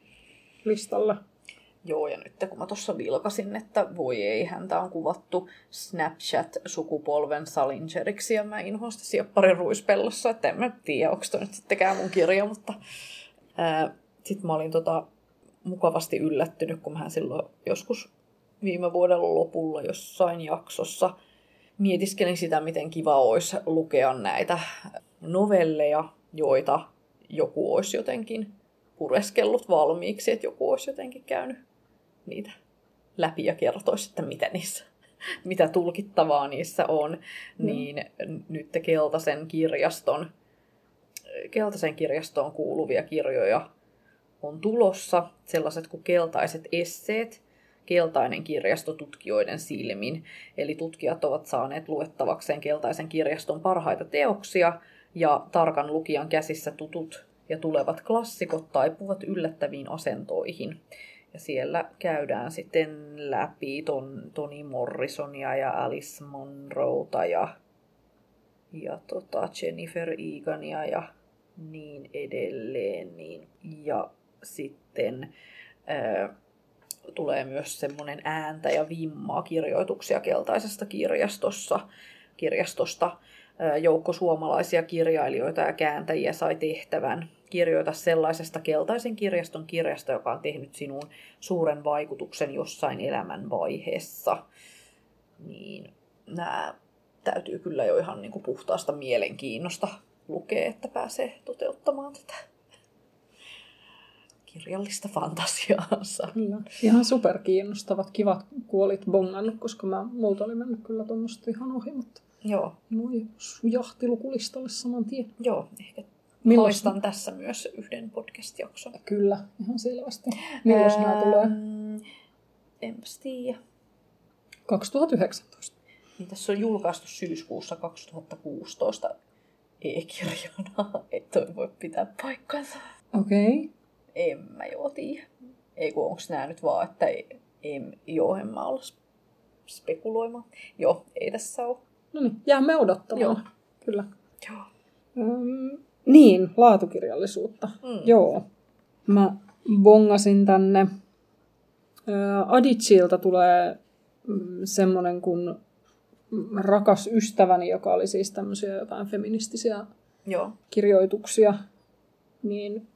listalle. Joo, ja nyt kun mä tuossa vilkasin, että voi ei, häntä on kuvattu Snapchat-sukupolven Salingeriksi, ja mä inhoan sitä siepparin ruispellossa, että en mä tiedä, onko toi nyt sittenkään mun kirja, mutta sitten mä olin tota, mukavasti yllättynyt, kun mä silloin joskus viime vuoden lopulla jossain jaksossa mietiskelin sitä, miten kiva olisi lukea näitä novelleja, joita joku olisi jotenkin pureskellut valmiiksi, että joku olisi jotenkin käynyt niitä läpi ja kertoisi, että mitä niissä mitä tulkittavaa niissä on, niin nyt Keltaisen kirjaston, Keltaisen kirjastoon kuuluvia kirjoja on tulossa, sellaiset kuin keltaiset esseet, keltainen kirjasto tutkijoiden silmin. Eli tutkijat ovat saaneet luettavakseen keltaisen kirjaston parhaita teoksia, ja tarkan lukijan käsissä tutut ja tulevat klassikot taipuvat yllättäviin asentoihin. Ja siellä käydään sitten läpi ton, Toni Morrisonia ja Alice Monroeta ja, ja tota Jennifer Eagania ja niin edelleen. Niin, ja sitten ää, tulee myös semmoinen ääntä ja vimmaa kirjoituksia keltaisesta kirjastossa, kirjastosta. Ää, Joukko suomalaisia kirjailijoita ja kääntäjiä sai tehtävän kirjoita sellaisesta keltaisen kirjaston kirjasta, joka on tehnyt sinuun suuren vaikutuksen jossain elämän vaiheessa. Niin nämä täytyy kyllä jo ihan niin kuin puhtaasta mielenkiinnosta lukea, että pääsee toteuttamaan tätä kirjallista fantasiaansa. Kyllä. Ihan superkiinnostavat, kivat kuolit bongannut, koska mä, multa oli mennyt kyllä tuommoista ihan ohi, mutta Joo, noi sujahti lukulistalle saman tien. joo, ehkä Milloin- tässä myös yhden podcast-jakson. Kyllä, ihan selvästi. Milloin nämä tulee? Ähm, Enpäs tiedä. 2019. Niin tässä on julkaistu syyskuussa 2016 e-kirjana. *laughs* Ei toi voi pitää paikkansa. Okei. Okay. En mä joo tiedä. Ei kun onks nää nyt vaan, että ei, ei joo, en mä olla spekuloimaan. Joo, ei tässä ole. No niin, jäämme odottamaan. Joo. Kyllä. Joo. Mm, niin, laatukirjallisuutta. Mm. Joo. Mä bongasin tänne. Ää, Adicilta tulee mm, semmonen kuin Rakas ystäväni, joka oli siis tämmöisiä jotain feministisiä Joo. kirjoituksia, niin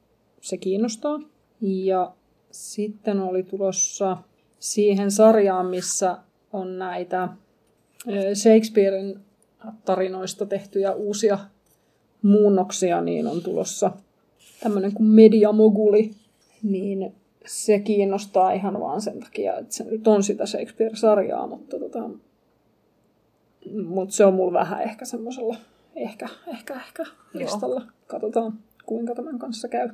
se kiinnostaa. Ja sitten oli tulossa siihen sarjaan, missä on näitä Shakespearein tarinoista tehtyjä uusia muunnoksia, niin on tulossa tämmöinen kuin Mediamoguli, niin se kiinnostaa ihan vaan sen takia, että se nyt on sitä Shakespeare-sarjaa, mutta tota, mutta se on mulla vähän ehkä semmoisella ehkä, ehkä, ehkä listalla. Katsotaan, kuinka tämän kanssa käy.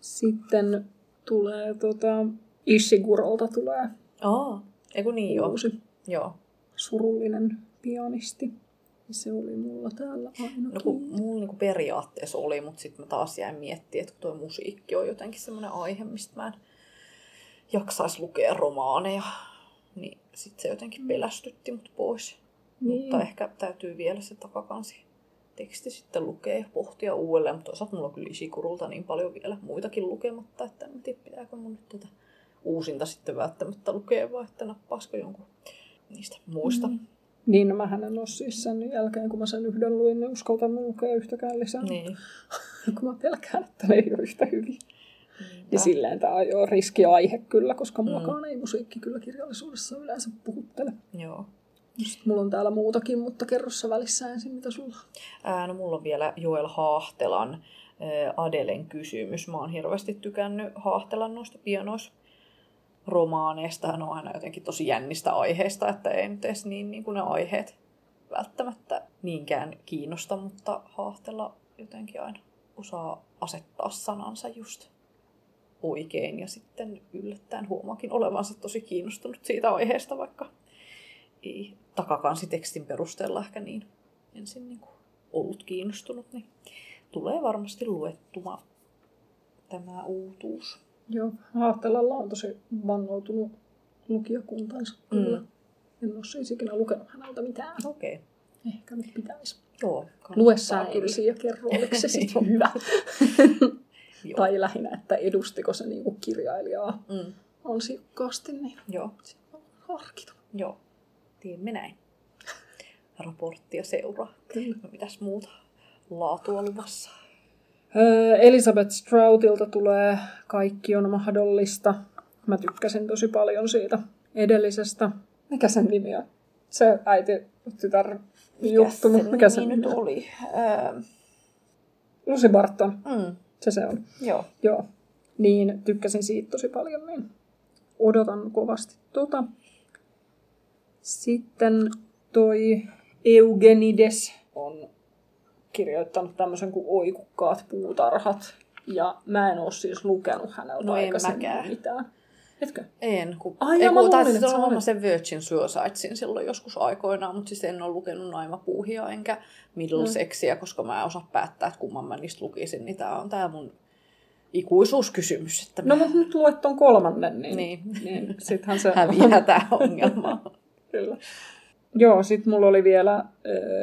Sitten tulee tota, Ishigurolta tulee Aa, eiku niin joo. uusi Joo. surullinen pianisti. Se oli mulla täällä ainakin. No kun mulla niinku periaatteessa oli, mutta sitten mä taas jäin miettimään, että kun tuo musiikki on jotenkin semmoinen aihe, mistä mä en jaksaisi lukea romaaneja, niin sitten se jotenkin pelästytti mut pois. Niin. Mutta ehkä täytyy vielä se takakansi teksti sitten lukea ja pohtia uudelleen. Mutta toisaalta mulla on kyllä Ishikurulta niin paljon vielä muitakin lukematta, että en tiedä pitääkö mun nyt tätä uusinta sitten välttämättä lukea, vai että nappaisiko jonkun niistä muista. Mm. Niin, no mähän en ole siis sen jälkeen, kun mä sen yhden luin, niin uskaltanut lukea yhtäkään lisää. Niin. *laughs* kun mä pelkään, että ne ei ole yhtä hyviä. Niinpä. Ja silleen tämä on jo riskiaihe kyllä, koska muakaan ei musiikki kyllä kirjallisuudessa yleensä puhuttele. Joo. Sitten mulla on täällä muutakin, mutta kerro sä välissä ensin, mitä sulla. Ää, no mulla on vielä Joel Haahtelan Adelen kysymys. Mä oon hirveästi tykännyt Haahtelan noista pianois romaaneista. On aina jotenkin tosi jännistä aiheista, että ei nyt edes niin, niin kuin ne aiheet välttämättä niinkään kiinnosta, mutta Haahtela jotenkin aina osaa asettaa sanansa just oikein ja sitten yllättäen huomaakin olevansa tosi kiinnostunut siitä aiheesta, vaikka ei takakansi-tekstin perusteella ehkä niin ensin niin kuin ollut kiinnostunut, niin tulee varmasti luettuma tämä uutuus. Joo, Haahtelalla on tosi vannoutunut lukijakuntansa kyllä. Mm. En ole siis ikinä lukenut häneltä mitään. Okei. Okay. Ehkä nyt pitäisi. Joo. Lue sä kannattaa kyllä. ensin ja kerro, oliko se sitten *laughs* hyvä. *laughs* Tai lähinnä, että edustiko se niinku kirjailijaa Mm. ansiokkaasti, niin Joo. harkita. Joo. Teemme näin. Raporttia seuraa. Kyllä. No, mitäs muuta laatua luvassa? Elisabeth Stroutilta tulee Kaikki on mahdollista. Mä tykkäsin tosi paljon siitä edellisestä. Mikä sen nimi on? Se äiti, tytär, juttu, mikä sen nimi nimi nyt oli? Öö, Lucy Barton, mm. se se on. Joo. Joo. Niin, tykkäsin siitä tosi paljon, niin odotan kovasti tota. Sitten toi Eugenides kirjoittanut tämmöisen kuin Oikukkaat puutarhat. Ja mä en oo siis lukenut häneltä No aikaisemmin mäkään. mitään. Etkö? En, kun... Ai, ei, mä kun, tai luulin, siis ollut olit. sen Virgin Suicidesin silloin joskus aikoinaan, mutta siis en ole lukenut naimapuuhia enkä Middlesexia, koska mä en osaa päättää, että kumman mä niistä lukisin, niin tää on tää mun ikuisuuskysymys, että No mä mutta nyt luet ton kolmannen, niin, Niin. niin sittenhän se häviää tää ongelma. *laughs* Kyllä. Joo, sit mulla oli vielä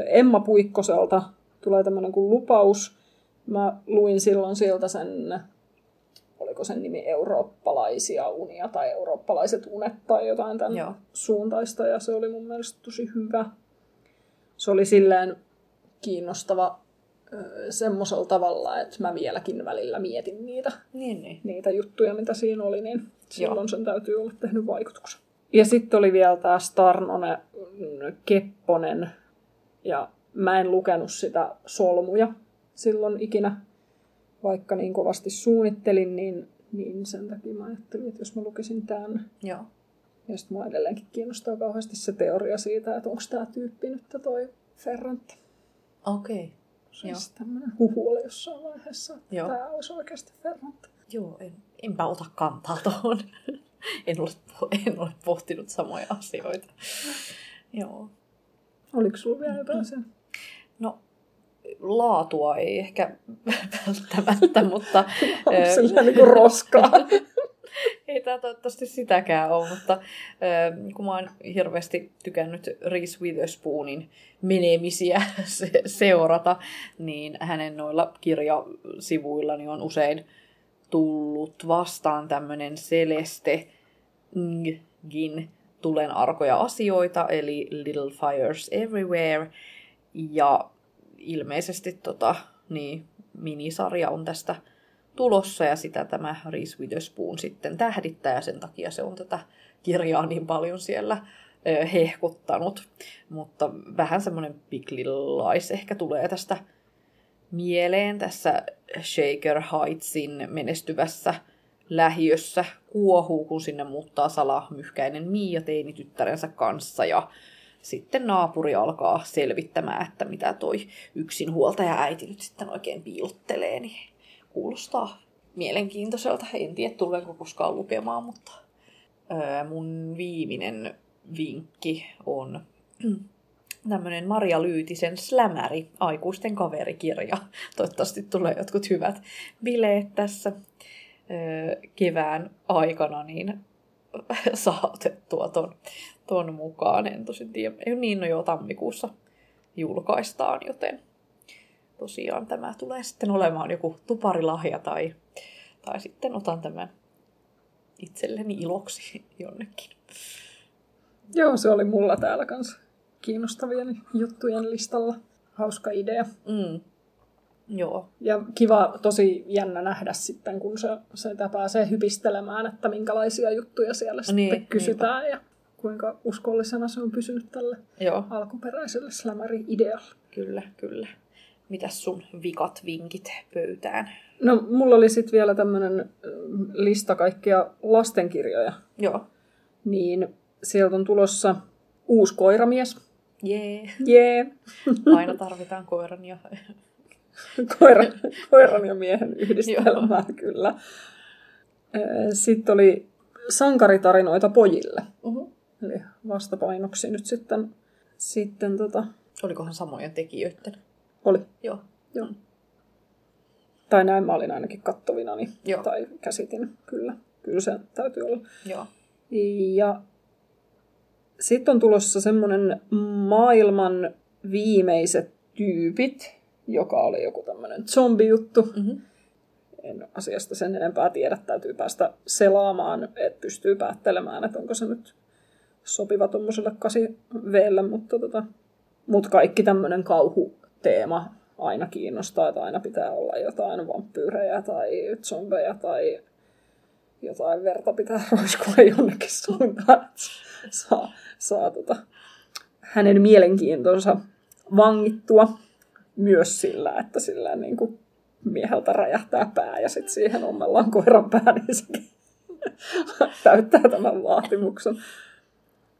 Emma Puikkoselta tulee tämmönen kuin lupaus. Mä luin silloin siltä sen, oliko sen nimi Eurooppalaisia unia tai Eurooppalaiset unet tai jotain tämän Joo. suuntaista ja se oli mun mielestä tosi hyvä. Se oli silleen kiinnostava semmoisella tavalla, että mä vieläkin välillä mietin niitä niin, niin. niitä juttuja, mitä siinä oli, niin silloin Joo. sen täytyy olla tehnyt vaikutuksen. Ja sitten oli vielä tämä Starnone Kepponen, ja mä en lukenut sitä solmuja silloin ikinä, vaikka niin kovasti suunnittelin, niin, niin sen takia mä ajattelin, että jos mä lukisin tämän, Joo. ja sitten mua edelleenkin kiinnostaa kauheasti se teoria siitä, että onko tämä tyyppi nyt toi Ferrante. Okei. Okay. Siis tämmöinen huhu oli jossain vaiheessa, että Joo. tämä olisi oikeasti Ferrante. Joo, en, enpä ota kantaa tuohon. *laughs* en, ole, en ole pohtinut samoja asioita. *laughs* Joo. Oliko sulla vielä jotain sen? Laatua ei ehkä *laughs* välttämättä, mutta... *laughs* Sillä niin kuin roskaa. *laughs* ei tämä toivottavasti sitäkään ole, mutta kun mä oon hirveästi tykännyt Reese Witherspoonin menemisiä seurata, niin hänen noilla kirjasivuilla niin on usein tullut vastaan tämmöinen Celeste Ngin tulen arkoja asioita, eli Little Fires Everywhere. Ja ilmeisesti tota, niin, minisarja on tästä tulossa ja sitä tämä Reese Witherspoon sitten tähdittää ja sen takia se on tätä kirjaa niin paljon siellä ö, hehkuttanut. Mutta vähän semmoinen Lies ehkä tulee tästä mieleen tässä Shaker Heightsin menestyvässä lähiössä kuohuu, kun sinne muuttaa salamyhkäinen Mia teinityttärensä kanssa ja sitten naapuri alkaa selvittämään, että mitä toi yksinhuoltaja äiti nyt sitten oikein piilottelee, niin kuulostaa mielenkiintoiselta. En tiedä, tulenko koskaan lukemaan, mutta mun viimeinen vinkki on *clears throat* tämmöinen Maria Lyytisen slämäri, aikuisten kaverikirja. Toivottavasti tulee jotkut hyvät bileet tässä kevään aikana, niin *laughs* saatettua ton, ton mukaan. En tosin tiedä, ei niin no jo tammikuussa julkaistaan, joten tosiaan tämä tulee sitten olemaan joku tuparilahja tai, tai sitten otan tämän itselleni iloksi *laughs* jonnekin. Joo, se oli mulla täällä kanssa kiinnostavien juttujen listalla. Hauska idea. Mm. Joo. Ja kiva, tosi jännä nähdä sitten, kun se, se pääsee hypistelemään, että minkälaisia juttuja siellä sitten niin, kysytään niinpä. ja kuinka uskollisena se on pysynyt tälle Joo. alkuperäiselle slämäri-idealle. Kyllä, kyllä. Mitäs sun vikat vinkit pöytään? No, mulla oli sitten vielä tämmöinen lista kaikkia lastenkirjoja. Joo. Niin sieltä on tulossa uusi koiramies. Jee. Jee. *laughs* Aina tarvitaan koiran ja... *laughs* koiran, koiran ja miehen yhdistelmää, kyllä. Sitten oli sankaritarinoita pojille. Uh-huh. Eli vastapainoksi nyt sitten, sitten tota... Olikohan samojen tekijöiden? Oli. Joo. Joo. Tai näin mä olin ainakin kattovina, niin, Joo. tai käsitin, kyllä. Kyllä se täytyy olla. Joo. Ja sitten on tulossa semmoinen maailman viimeiset tyypit, joka oli joku tämmöinen zombijuttu. Mm-hmm. En asiasta sen enempää tiedä, täytyy päästä selaamaan, että pystyy päättelemään, että onko se nyt sopiva tuommoiselle 8 mutta tota, mut kaikki tämmöinen kauhuteema aina kiinnostaa, että aina pitää olla jotain vampyyrejä tai zombeja tai jotain verta pitää *laughs* roiskua jonnekin suuntaan, että saa, saa tota, hänen mielenkiintonsa vangittua myös sillä, että sillä niin kuin mieheltä räjähtää pää ja sitten siihen ommellaan koiran pää, niin sekin *laughs* täyttää tämän vaatimuksen.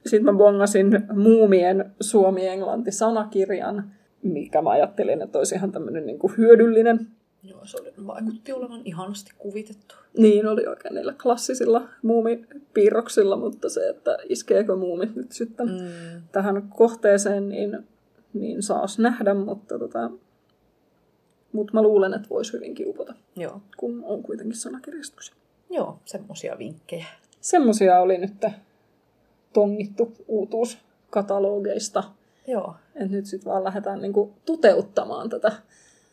Sitten mä bongasin Muumien suomi-englanti-sanakirjan, mikä mä ajattelin, että olisi ihan tämmöinen niin kuin hyödyllinen. Joo, se oli, vaikutti olevan ihanasti kuvitettu. Niin, oli oikein niillä klassisilla muumipiirroksilla, mutta se, että iskeekö muumit nyt sitten mm. tähän kohteeseen, niin, niin saas nähdä, mutta tota, mutta mä luulen, että voisi hyvinkin upota, Joo. kun on kuitenkin sanakirjastuksia. Joo, semmosia vinkkejä. Semmosia oli nyt tongittu uutuuskatalogeista. Joo. Et nyt sitten vaan lähdetään niinku toteuttamaan tätä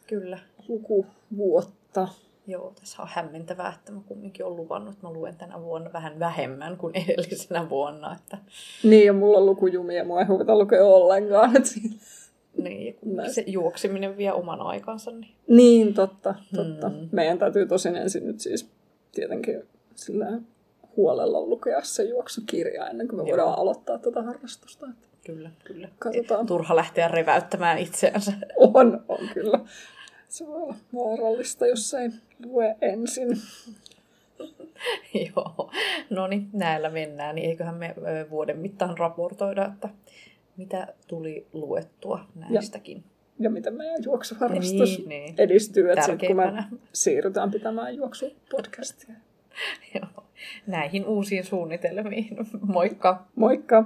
Kyllä. lukuvuotta. Joo, tässä on hämmentävää, että mä kumminkin olen luvannut, että mä luen tänä vuonna vähän vähemmän kuin *laughs* edellisenä vuonna. Että... Niin, ja mulla on lukujumia, mua ei huvita lukea ollenkaan. Että niin, kun se juokseminen vie oman aikansa. Niin, niin totta, totta. Hmm. Meidän täytyy tosin ensin nyt siis tietenkin sillä huolella lukea se juoksukirja ennen kuin me Joo. voidaan aloittaa tätä harrastusta. Kyllä, kyllä. Katsotaan. Turha lähteä reväyttämään itseänsä. On, on kyllä. Se voi olla vaarallista, jos ei lue ensin. *laughs* Joo, no niin, näillä mennään, niin eiköhän me vuoden mittaan raportoida, että mitä tuli luettua näistäkin. Ja, ja miten meidän juoksuharrastus niin, niin. edistyy, että kun me siirrytään pitämään juoksupodcastia. *laughs* Joo, näihin uusiin suunnitelmiin. Moikka! Moikka!